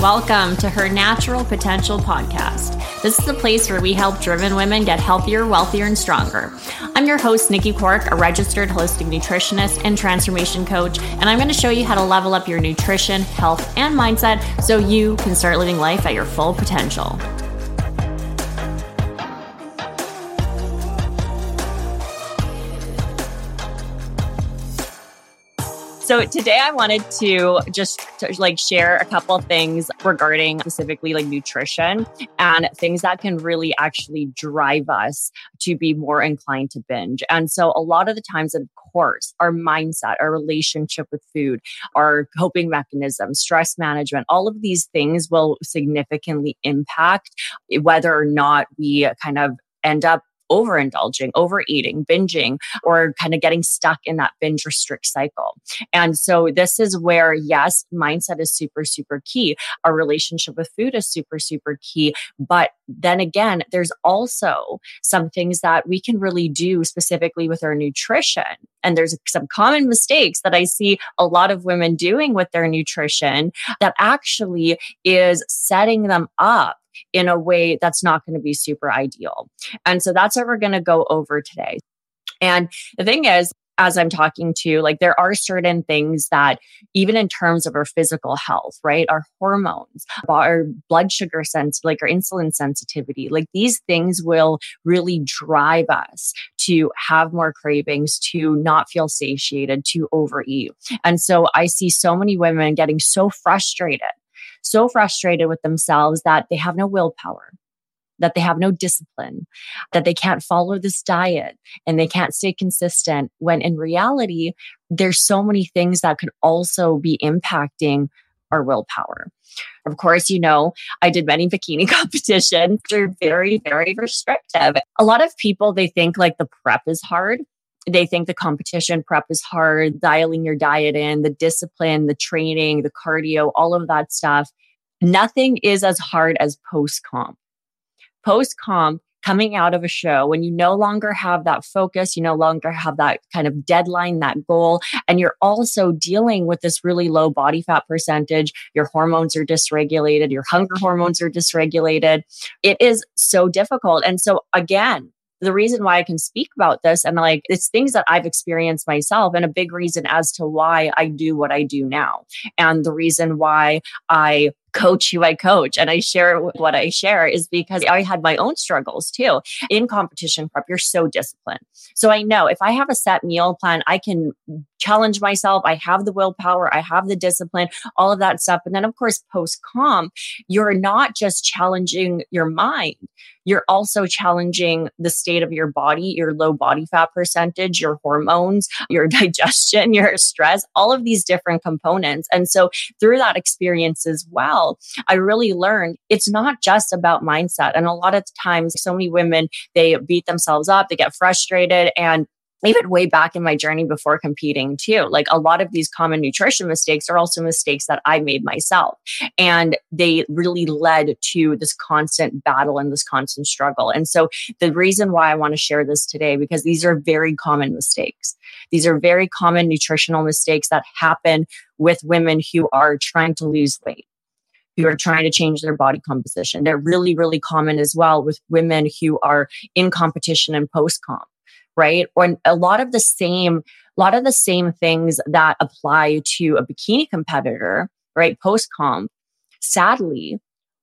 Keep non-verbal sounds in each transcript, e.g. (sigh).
Welcome to her Natural Potential podcast. This is a place where we help driven women get healthier, wealthier, and stronger. I'm your host, Nikki Cork, a registered holistic nutritionist and transformation coach, and I'm going to show you how to level up your nutrition, health, and mindset so you can start living life at your full potential. So today I wanted to just to like share a couple things regarding specifically like nutrition and things that can really actually drive us to be more inclined to binge. And so a lot of the times, of course, our mindset, our relationship with food, our coping mechanism, stress management, all of these things will significantly impact whether or not we kind of end up overindulging, overeating, binging, or kind of getting stuck in that binge restrict cycle. And so this is where, yes, mindset is super, super key. Our relationship with food is super, super key. But then again, there's also some things that we can really do specifically with our nutrition. And there's some common mistakes that I see a lot of women doing with their nutrition that actually is setting them up in a way that's not going to be super ideal. And so that's what we're going to go over today. And the thing is, as I'm talking to, like there are certain things that, even in terms of our physical health, right? Our hormones, our blood sugar sense, like our insulin sensitivity, like these things will really drive us to have more cravings, to not feel satiated, to overeat. And so I see so many women getting so frustrated so frustrated with themselves that they have no willpower, that they have no discipline, that they can't follow this diet and they can't stay consistent. When in reality, there's so many things that could also be impacting our willpower. Of course, you know, I did many (laughs) bikini competitions. They're very, very restrictive. A lot of people, they think like the prep is hard they think the competition prep is hard, dialing your diet in, the discipline, the training, the cardio, all of that stuff. Nothing is as hard as post comp. Post comp, coming out of a show when you no longer have that focus, you no longer have that kind of deadline, that goal, and you're also dealing with this really low body fat percentage. Your hormones are dysregulated, your hunger hormones are dysregulated. It is so difficult. And so, again, the reason why I can speak about this and like it's things that I've experienced myself and a big reason as to why I do what I do now. And the reason why I coach who I coach and I share what I share is because I had my own struggles too. In competition prep, you're so disciplined. So I know if I have a set meal plan, I can challenge myself. I have the willpower, I have the discipline, all of that stuff. And then, of course, post comp, you're not just challenging your mind, you're also challenging the state of your body, your low body fat percentage, your hormones, your (laughs) digestion, your stress, all of these different components. And so, through that experience as well, well, I really learned it's not just about mindset. And a lot of times, so many women, they beat themselves up, they get frustrated and even way back in my journey before competing too like a lot of these common nutrition mistakes are also mistakes that i made myself. And they really led to this constant battle and this constant struggle. And so the reason why i want to share this today because these are very common mistakes. These are very common nutritional mistakes that happen with women who are trying to lose weight who are trying to change their body composition. They're really, really common as well with women who are in competition and post comp, right? Or a lot of the same, a lot of the same things that apply to a bikini competitor, right? Post comp, sadly,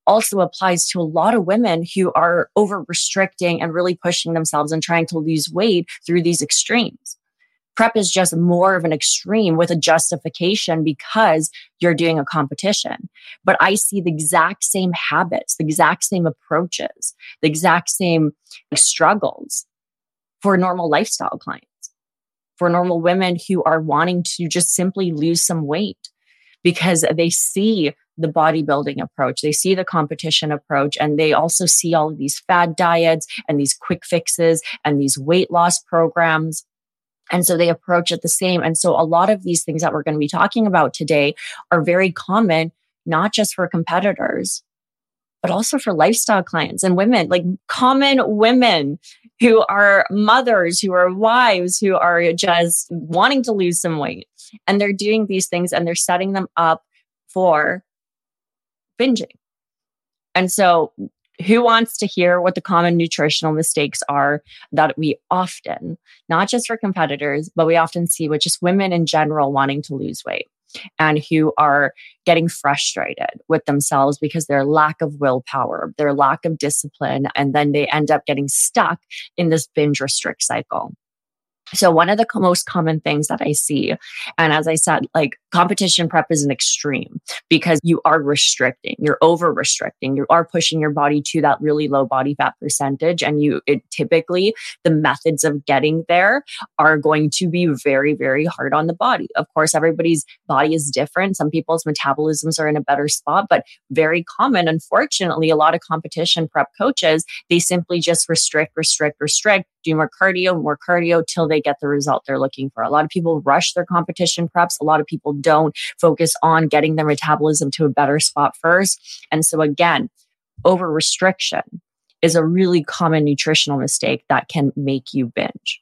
also applies to a lot of women who are over restricting and really pushing themselves and trying to lose weight through these extremes. Prep is just more of an extreme with a justification because you're doing a competition. But I see the exact same habits, the exact same approaches, the exact same struggles for normal lifestyle clients, for normal women who are wanting to just simply lose some weight because they see the bodybuilding approach. They see the competition approach and they also see all of these fad diets and these quick fixes and these weight loss programs. And so they approach it the same. And so a lot of these things that we're going to be talking about today are very common, not just for competitors, but also for lifestyle clients and women, like common women who are mothers, who are wives, who are just wanting to lose some weight. And they're doing these things and they're setting them up for binging. And so, who wants to hear what the common nutritional mistakes are that we often, not just for competitors, but we often see with just women in general wanting to lose weight? and who are getting frustrated with themselves because their lack of willpower, their lack of discipline, and then they end up getting stuck in this binge restrict cycle. So one of the most common things that I see, and as I said, like competition prep is an extreme because you are restricting, you're over restricting, you are pushing your body to that really low body fat percentage. And you it, typically the methods of getting there are going to be very, very hard on the body. Of course, everybody's body is different. Some people's metabolisms are in a better spot, but very common. Unfortunately, a lot of competition prep coaches, they simply just restrict, restrict, restrict, do more cardio, more cardio till they get the result they're looking for. A lot of people rush their competition preps. A lot of people don't focus on getting their metabolism to a better spot first. And so again, over restriction is a really common nutritional mistake that can make you binge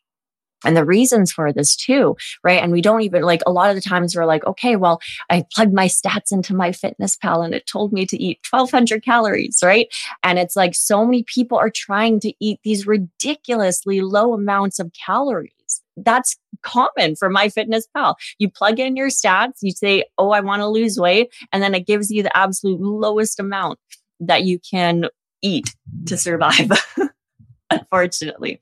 and the reasons for this too, right? And we don't even like a lot of the times we're like, okay, well, I plugged my stats into MyFitnessPal and it told me to eat 1200 calories, right? And it's like so many people are trying to eat these ridiculously low amounts of calories. That's common for MyFitnessPal. You plug in your stats, you say, oh, I want to lose weight. And then it gives you the absolute lowest amount that you can eat to survive, (laughs) unfortunately.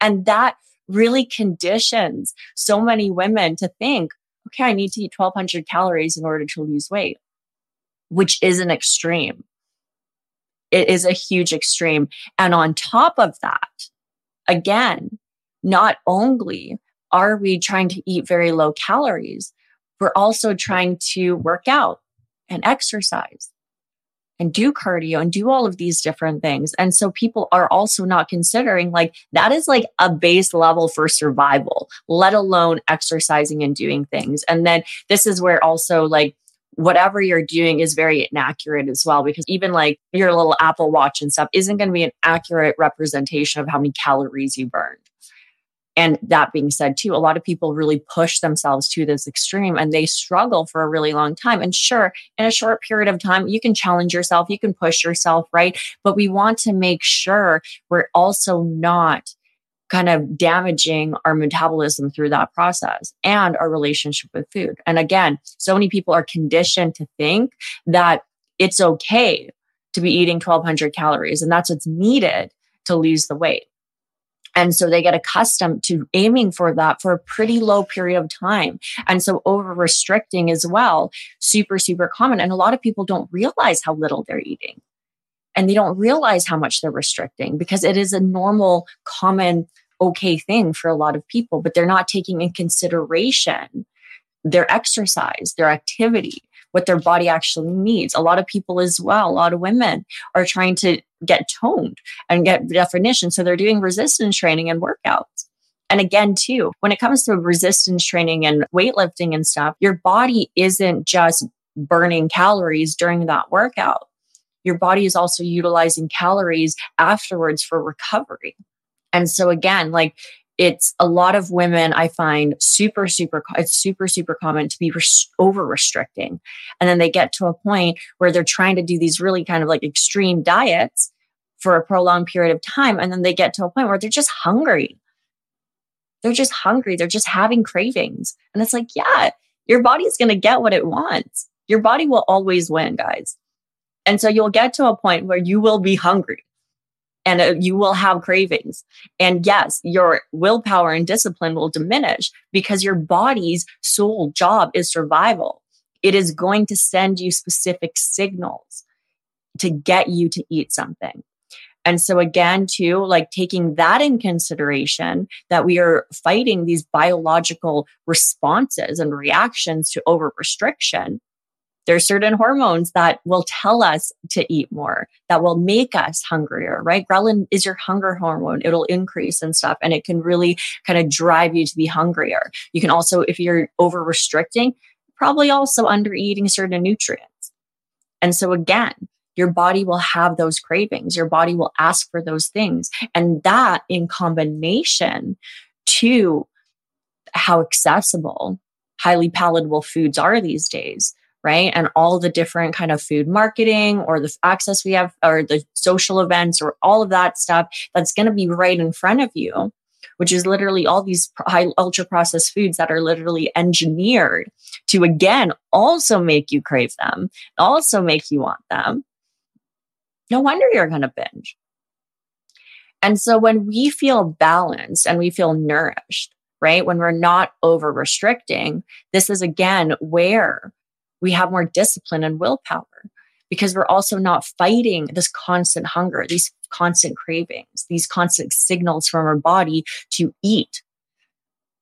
And that really conditions so many women to think, okay, I need to eat 1200 calories in order to lose weight, which is an extreme. It is a huge extreme. And on top of that, again, not only are we trying to eat very low calories, we're also trying to work out and exercise and do cardio and do all of these different things. And so people are also not considering like that is like a base level for survival, let alone exercising and doing things. And then this is where also like whatever you're doing is very inaccurate as well because even like your little Apple Watch and stuff isn't going to be an accurate representation of how many calories you burned. And that being said, too, a lot of people really push themselves to this extreme and they struggle for a really long time. And sure, in a short period of time, you can challenge yourself, you can push yourself, right? But we want to make sure we're also not kind of damaging our metabolism through that process and our relationship with food. And again, so many people are conditioned to think that it's okay to be eating 1200 calories and that's what's needed to lose the weight. And so they get accustomed to aiming for that for a pretty low period of time. And so over restricting as well, super, super common. And a lot of people don't realize how little they're eating. And they don't realize how much they're restricting because it is a normal, common, okay thing for a lot of people, but they're not taking in consideration their exercise, their activity, what their body actually needs. A lot of people as well, a lot of women are trying to get toned and get definition. So they're doing resistance training and workouts. And again, too, when it comes to resistance training and weightlifting and stuff, your body isn't just burning calories during that workout. Your body is also utilizing calories afterwards for recovery. And so, again, like it's a lot of women I find super, super, it's super, super common to be res- over restricting. And then they get to a point where they're trying to do these really kind of like extreme diets for a prolonged period of time. And then they get to a point where they're just hungry. They're just hungry. They're just having cravings. And it's like, yeah, your body's going to get what it wants. Your body will always win, guys. And so you'll get to a point where you will be hungry and uh, you will have cravings. And yes, your willpower and discipline will diminish because your body's sole job is survival. It is going to send you specific signals to get you to eat something. And so again, too, like taking that in consideration that we are fighting these biological responses and reactions to over restriction there's certain hormones that will tell us to eat more, that will make us hungrier, right? Ghrelin is your hunger hormone. It'll increase and stuff, and it can really kind of drive you to be hungrier. You can also, if you're over restricting, probably also under eating certain nutrients. And so again, your body will have those cravings. Your body will ask for those things. And that in combination to how accessible highly palatable foods are these days right? And all the different kind of food marketing or the access we have or the social events or all of that stuff that's going to be right in front of you, which is literally all these high ultra processed foods that are literally engineered to again also make you crave them, also make you want them. No wonder you're going to binge. And so when we feel balanced and we feel nourished, right? When we're not over restricting, this is again where we have more discipline and willpower because we're also not fighting this constant hunger, these constant cravings, these constant signals from our body to eat,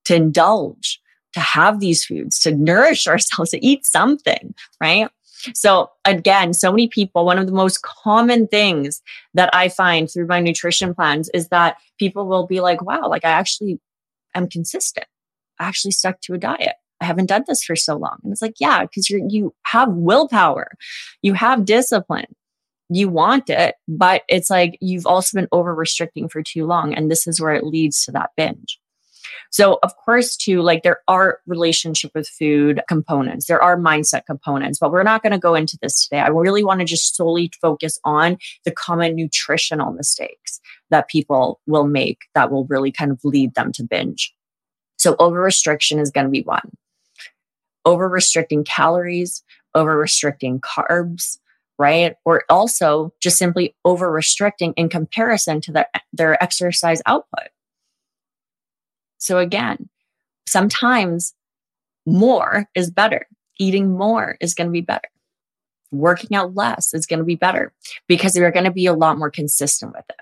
to indulge, to have these foods, to nourish (laughs) ourselves, to eat something, right? So again, so many people, one of the most common things that I find through my nutrition plans is that people will be like, wow, like I actually am consistent. I actually stuck to a diet. I haven't done this for so long. And it's like, yeah, because you you have willpower, you have discipline, you want it, but it's like you've also been over restricting for too long. And this is where it leads to that binge. So, of course, too, like there are relationship with food components, there are mindset components, but we're not going to go into this today. I really want to just solely focus on the common nutritional mistakes that people will make that will really kind of lead them to binge. So, over restriction is going to be one over restricting calories, over restricting carbs, right? Or also just simply over restricting in comparison to their, their exercise output. So again, sometimes more is better. Eating more is going to be better. Working out less is going to be better because you're going to be a lot more consistent with it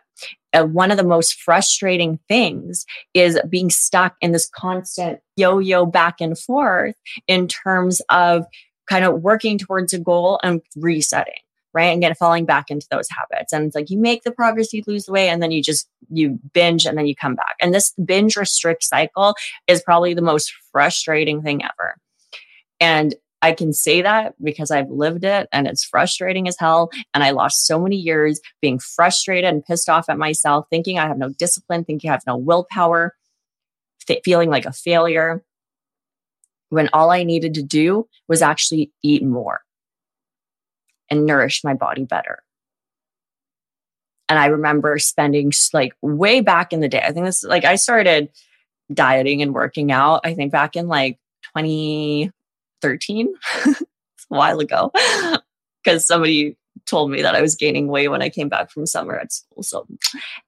uh, one of the most frustrating things is being stuck in this constant yo yo back and forth in terms of kind of working towards a goal and resetting right? And get falling back into those habits. And it's like you make the progress you lose the weight and then you just you binge and then you come back. And this binge restrict cycle is probably the most frustrating thing ever. And I can say that because I've lived it and it's frustrating as hell. And I lost so many years being frustrated and pissed off at myself, thinking I have no discipline, thinking I have no willpower, th- feeling like a failure. When all I needed to do was actually eat more and nourish my body better. And I remember spending like way back in the day, I think this like I started dieting and working out, I think back in like 20, 13. (laughs) it's a while ago (laughs) because somebody told me that I was gaining weight when I came back from summer at school. So,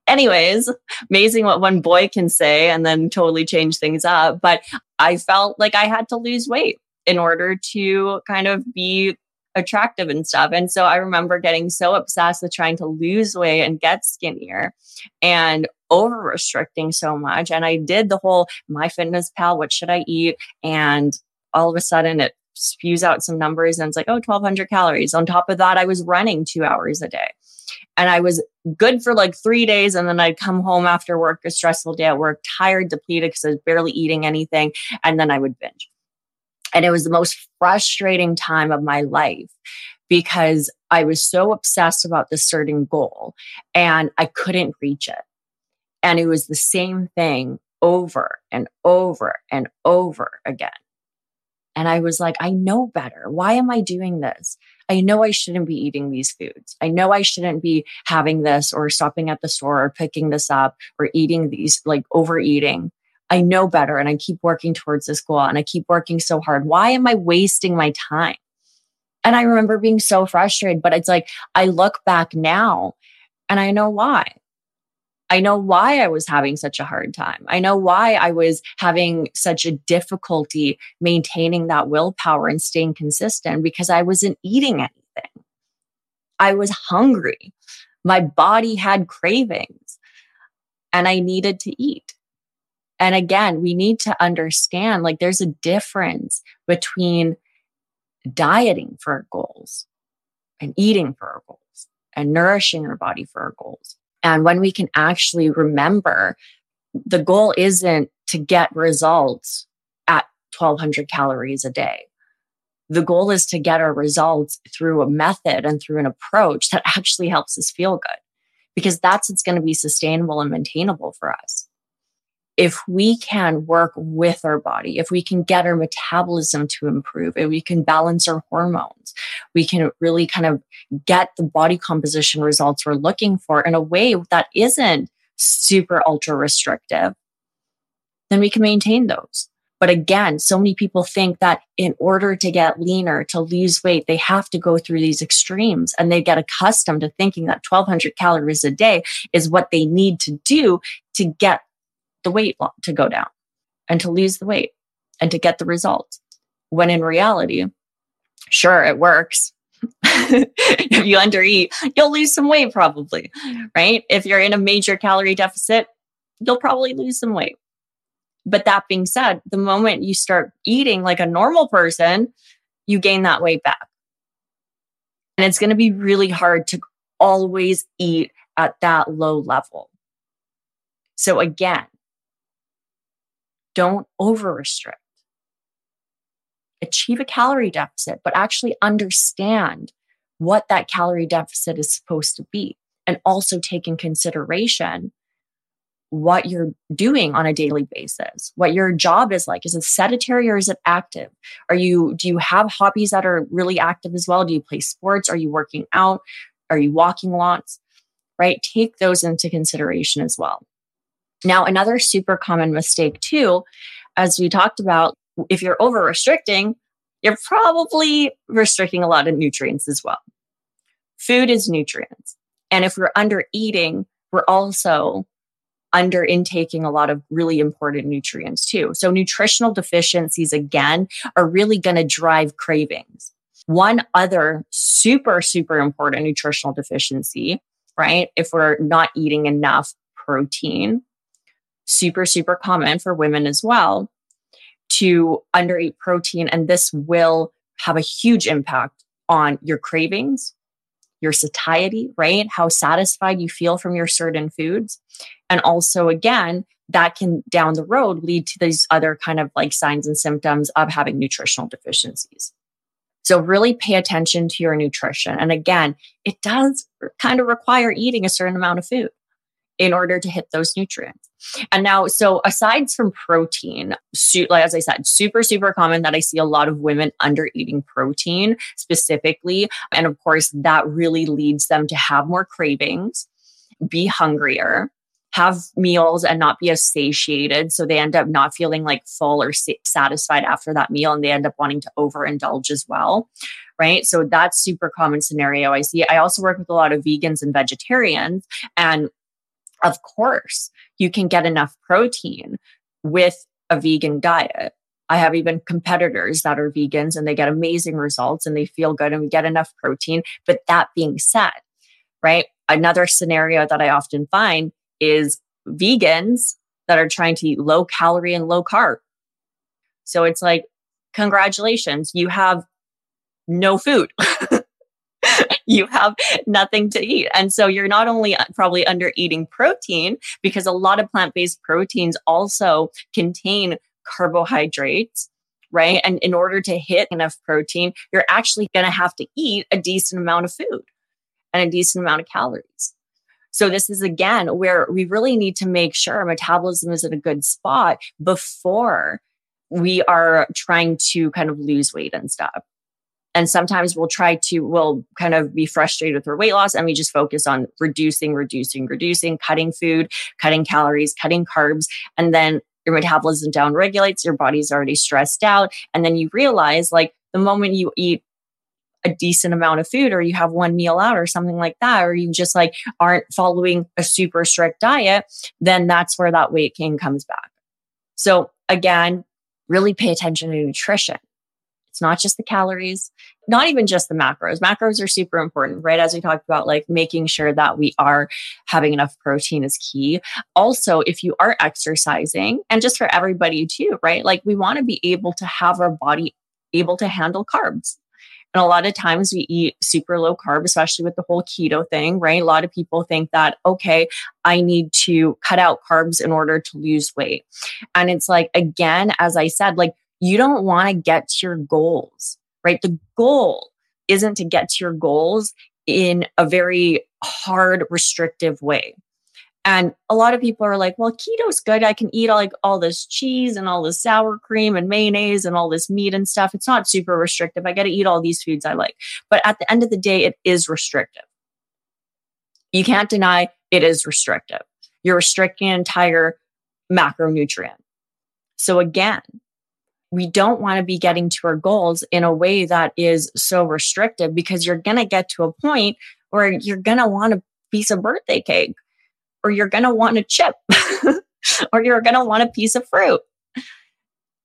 anyways, amazing what one boy can say and then totally change things up. But I felt like I had to lose weight in order to kind of be attractive and stuff. And so I remember getting so obsessed with trying to lose weight and get skinnier and over restricting so much. And I did the whole MyFitnessPal, what should I eat? And all of a sudden it spews out some numbers and it's like, oh, 1200 calories. On top of that, I was running two hours a day. And I was good for like three days. And then I'd come home after work, a stressful day at work, tired, depleted because I was barely eating anything. And then I would binge. And it was the most frustrating time of my life because I was so obsessed about this certain goal and I couldn't reach it. And it was the same thing over and over and over again. And I was like, I know better. Why am I doing this? I know I shouldn't be eating these foods. I know I shouldn't be having this or stopping at the store or picking this up or eating these, like overeating. I know better and I keep working towards this goal and I keep working so hard. Why am I wasting my time? And I remember being so frustrated, but it's like I look back now and I know why. I know why I was having such a hard time. I know why I was having such a difficulty maintaining that willpower and staying consistent because I wasn't eating anything. I was hungry. My body had cravings and I needed to eat. And again, we need to understand like there's a difference between dieting for our goals and eating for our goals and nourishing our body for our goals. And when we can actually remember the goal isn't to get results at 1200 calories a day. The goal is to get our results through a method and through an approach that actually helps us feel good because that's what's going to be sustainable and maintainable for us. If we can work with our body, if we can get our metabolism to improve, if we can balance our hormones, we can really kind of get the body composition results we're looking for in a way that isn't super ultra restrictive, then we can maintain those. But again, so many people think that in order to get leaner, to lose weight, they have to go through these extremes and they get accustomed to thinking that 1200 calories a day is what they need to do to get the weight to go down and to lose the weight and to get the results. When in reality, sure, it works. (laughs) if you undereat, you'll lose some weight probably, right? If you're in a major calorie deficit, you'll probably lose some weight. But that being said, the moment you start eating like a normal person, you gain that weight back. And it's going to be really hard to always eat at that low level. So again, don't over restrict. Achieve a calorie deficit, but actually understand what that calorie deficit is supposed to be and also take in consideration what you're doing on a daily basis, what your job is like. Is it sedentary or is it active? Are you, do you have hobbies that are really active as well? Do you play sports? Are you working out? Are you walking lots? Right? Take those into consideration as well. Now, another super common mistake, too, as we talked about, if you're over restricting, you're probably restricting a lot of nutrients as well. Food is nutrients. And if we're under eating, we're also under intaking a lot of really important nutrients too. So nutritional deficiencies, again, are really going to drive cravings. One other super, super important nutritional deficiency, right? If we're not eating enough protein, super, super common for women as well to undereat protein. And this will have a huge impact on your cravings, your satiety, right? How satisfied you feel from your certain foods. And also, again, that can down the road lead to these other kind of like signs and symptoms of having nutritional deficiencies. So, really pay attention to your nutrition. And again, it does kind of require eating a certain amount of food in order to hit those nutrients. And now, so aside from protein, like as I said, super, super common that I see a lot of women under eating protein specifically. And of course, that really leads them to have more cravings, be hungrier, have meals and not be as satiated. So they end up not feeling like full or satisfied after that meal and they end up wanting to overindulge as well. Right. So that's super common scenario I see. I also work with a lot of vegans and vegetarians and of course, you can get enough protein with a vegan diet. I have even competitors that are vegans and they get amazing results and they feel good and we get enough protein. But that being said, right, another scenario that I often find is vegans that are trying to eat low calorie and low carb. So it's like, congratulations, you have no food. (laughs) (laughs) you have nothing to eat. And so you're not only uh, probably under eating protein because a lot of plant based proteins also contain carbohydrates. Right. And in order to hit enough protein, you're actually going to have to eat a decent amount of food and a decent amount of calories. So this is again where we really need to make sure our metabolism is in a good spot before we are trying to kind of lose weight and stuff. And sometimes we'll try to, we'll kind of be frustrated with our weight loss and we just focus on reducing, reducing, reducing, cutting food, cutting calories, cutting carbs. And then your metabolism down regulates, your body's already stressed out. And then you realize like the moment you eat a decent amount of food or you have one meal out or something like that, or you just like aren't following a super strict diet, then that's where that weight gain comes back. So again, really pay attention to nutrition. It's not just the calories, not even just the macros. Macros are super important, right? As we talked about, like making sure that we are having enough protein is key. Also, if you are exercising, and just for everybody too, right? Like we want to be able to have our body able to handle carbs. And a lot of times we eat super low carb, especially with the whole keto thing, right? A lot of people think that, okay, I need to cut out carbs in order to lose weight. And it's like, again, as I said, like you don't want to get to your goals, right? The goal isn't to get to your goals in a very hard, restrictive way. And a lot of people are like, well, keto's good. I can eat like all this cheese and all this sour cream and mayonnaise and all this meat and stuff. It's not super restrictive. I got to eat all these foods I like. But at the end of the day, it is restrictive. You can't deny it is restrictive. You're restricting an entire macronutrient. So again, we don't want to be getting to our goals in a way that is so restrictive because you're going to get to a point where you're going to want a piece of birthday cake or you're going to want a chip (laughs) or you're going to want a piece of fruit.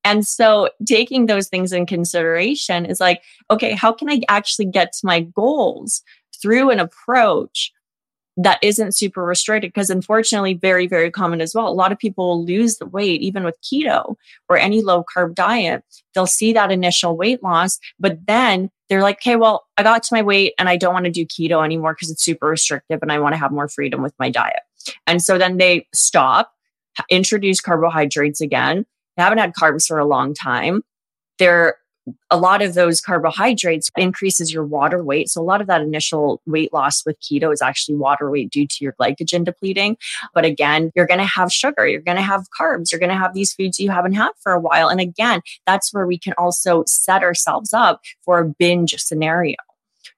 And so taking those things in consideration is like, okay, how can I actually get to my goals through an approach that isn't super restricted because unfortunately very very common as well. A lot of people lose the weight even with keto or any low carb diet. They'll see that initial weight loss but then they're like okay well i got to my weight and i don't want to do keto anymore because it's super restrictive and i want to have more freedom with my diet. And so then they stop introduce carbohydrates again. They haven't had carbs for a long time. They're a lot of those carbohydrates increases your water weight. So a lot of that initial weight loss with keto is actually water weight due to your glycogen depleting. But again, you're going to have sugar, you're going to have carbs, you're going to have these foods you haven't had for a while. And again, that's where we can also set ourselves up for a binge scenario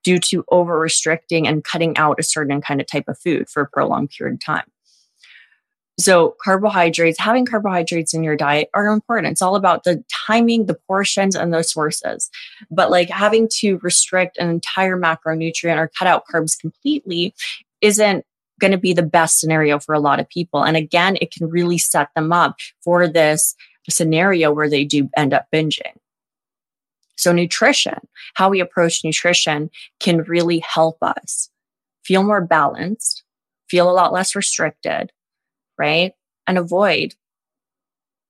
due to over restricting and cutting out a certain kind of type of food for a prolonged period of time. So, carbohydrates, having carbohydrates in your diet are important. It's all about the timing, the portions, and the sources. But like having to restrict an entire macronutrient or cut out carbs completely isn't going to be the best scenario for a lot of people. And again, it can really set them up for this scenario where they do end up binging. So, nutrition, how we approach nutrition can really help us feel more balanced, feel a lot less restricted, right? And avoid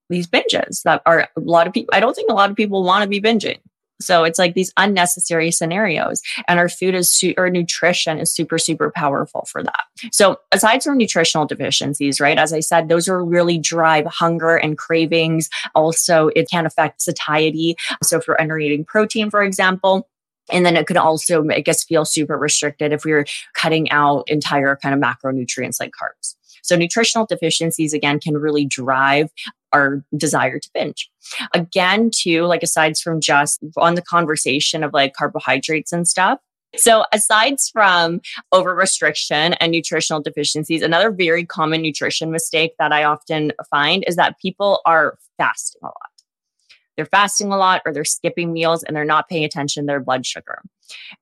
these binges that are a lot of people. I don't think a lot of people want to be binging. So it's like these unnecessary scenarios, and our food is su- or nutrition is super, super powerful for that. So aside from nutritional deficiencies, right? As I said, those are really drive hunger and cravings. Also, it can affect satiety. So if you're under eating protein, for example, and then it could also make us feel super restricted if we are cutting out entire kind of macronutrients like carbs. So nutritional deficiencies again can really drive our desire to binge. Again, too, like aside from just on the conversation of like carbohydrates and stuff. So, aside from over restriction and nutritional deficiencies, another very common nutrition mistake that I often find is that people are fasting a lot. They're fasting a lot or they're skipping meals and they're not paying attention to their blood sugar.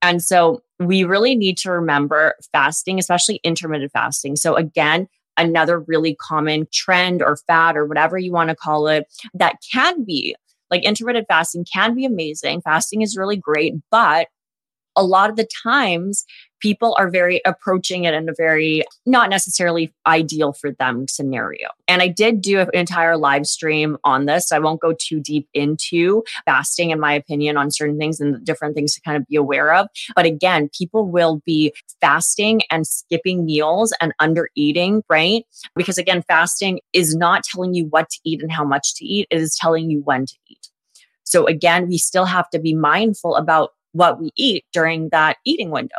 And so, we really need to remember fasting, especially intermittent fasting. So, again, another really common trend or fad or whatever you want to call it that can be like intermittent fasting can be amazing. Fasting is really great, but a lot of the times people are very approaching it in a very not necessarily ideal for them scenario. And I did do an entire live stream on this. I won't go too deep into fasting, in my opinion, on certain things and different things to kind of be aware of. But again, people will be fasting and skipping meals and under eating, right? Because again, fasting is not telling you what to eat and how much to eat, it is telling you when to eat. So again, we still have to be mindful about what we eat during that eating window.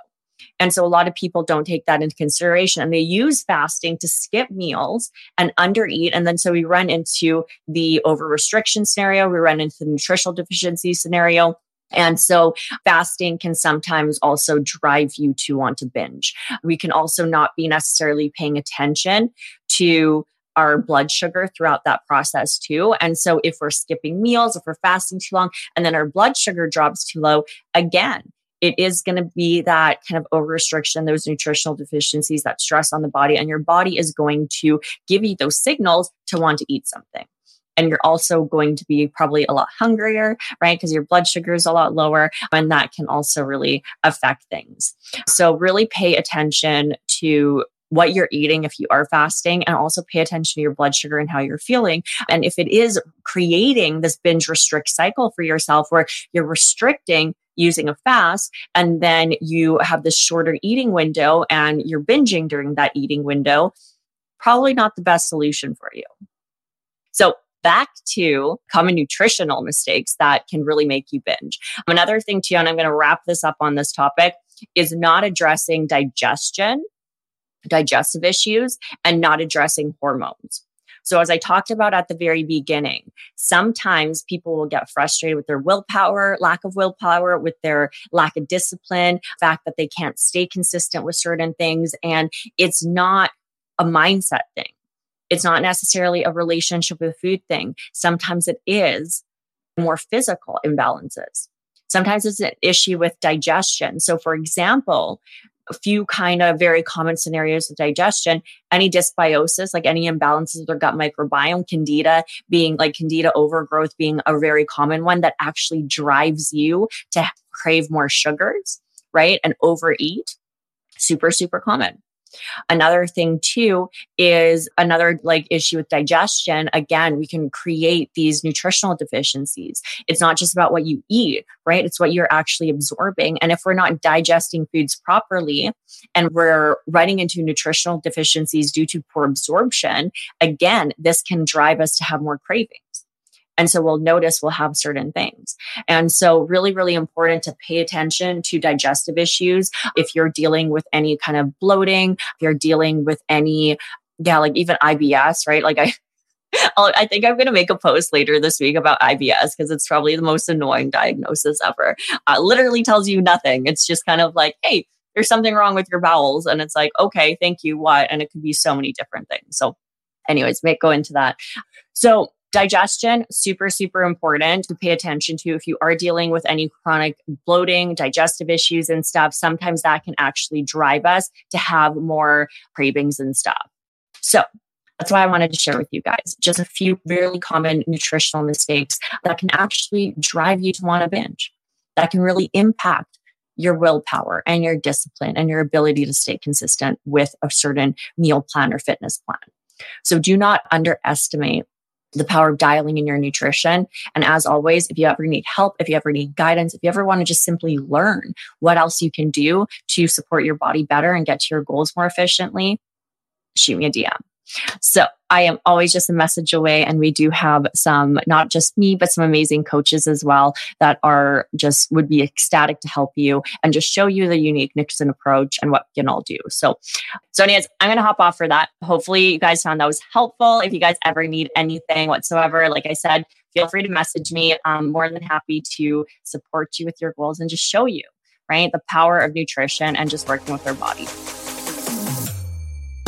And so a lot of people don't take that into consideration and they use fasting to skip meals and undereat. And then so we run into the over restriction scenario, we run into the nutritional deficiency scenario. And so fasting can sometimes also drive you to want to binge. We can also not be necessarily paying attention to our blood sugar throughout that process too. And so if we're skipping meals, if we're fasting too long, and then our blood sugar drops too low, again, it is going to be that kind of over restriction, those nutritional deficiencies, that stress on the body, and your body is going to give you those signals to want to eat something. And you're also going to be probably a lot hungrier, right? Because your blood sugar is a lot lower, and that can also really affect things. So, really pay attention to what you're eating if you are fasting and also pay attention to your blood sugar and how you're feeling. And if it is creating this binge restrict cycle for yourself where you're restricting using a fast and then you have this shorter eating window and you're binging during that eating window, probably not the best solution for you. So back to common nutritional mistakes that can really make you binge. Another thing too, and I'm going to wrap this up on this topic, is not addressing digestion digestive issues and not addressing hormones. So, as I talked about at the very beginning, sometimes people will get frustrated with their willpower, lack of willpower, with their lack of discipline, fact that they can't stay consistent with certain things. And it's not a mindset thing. It's not necessarily a relationship with food thing. Sometimes it is more physical imbalances. Sometimes it's an issue with digestion. So, for example, a few kind of very common scenarios of digestion. Any dysbiosis like any imbalances of their gut microbiome candida being like candida overgrowth being a very common one that actually drives you to crave more sugars right and overeat. Super super common Another thing too is another like issue with digestion. Again, we can create these nutritional deficiencies. It's not just about what you eat, right? It's what you're actually absorbing. And if we're not digesting foods properly and we're running into nutritional deficiencies due to poor absorption, again, this can drive us to have more cravings. And so we'll notice we'll have certain things. And so, really, really important to pay attention to digestive issues. If you're dealing with any kind of bloating, if you're dealing with any, yeah, like even IBS, right? Like I, (laughs) i think I'm going to make a post later this week about IBS because it's probably the most annoying diagnosis ever. Uh, literally tells you nothing. It's just kind of like, hey, there's something wrong with your bowels. And it's like, okay, thank you. What? And it could be so many different things. So, anyways, make go into that. So, Digestion, super, super important to pay attention to. If you are dealing with any chronic bloating, digestive issues and stuff, sometimes that can actually drive us to have more cravings and stuff. So that's why I wanted to share with you guys just a few really common nutritional mistakes that can actually drive you to want to binge, that can really impact your willpower and your discipline and your ability to stay consistent with a certain meal plan or fitness plan. So do not underestimate the power of dialing in your nutrition. And as always, if you ever need help, if you ever need guidance, if you ever want to just simply learn what else you can do to support your body better and get to your goals more efficiently, shoot me a DM. So I am always just a message away. And we do have some, not just me, but some amazing coaches as well that are just would be ecstatic to help you and just show you the unique Nixon approach and what we can all do. So, so anyways, I'm going to hop off for that. Hopefully you guys found that was helpful. If you guys ever need anything whatsoever, like I said, feel free to message me. I'm more than happy to support you with your goals and just show you, right? The power of nutrition and just working with our body.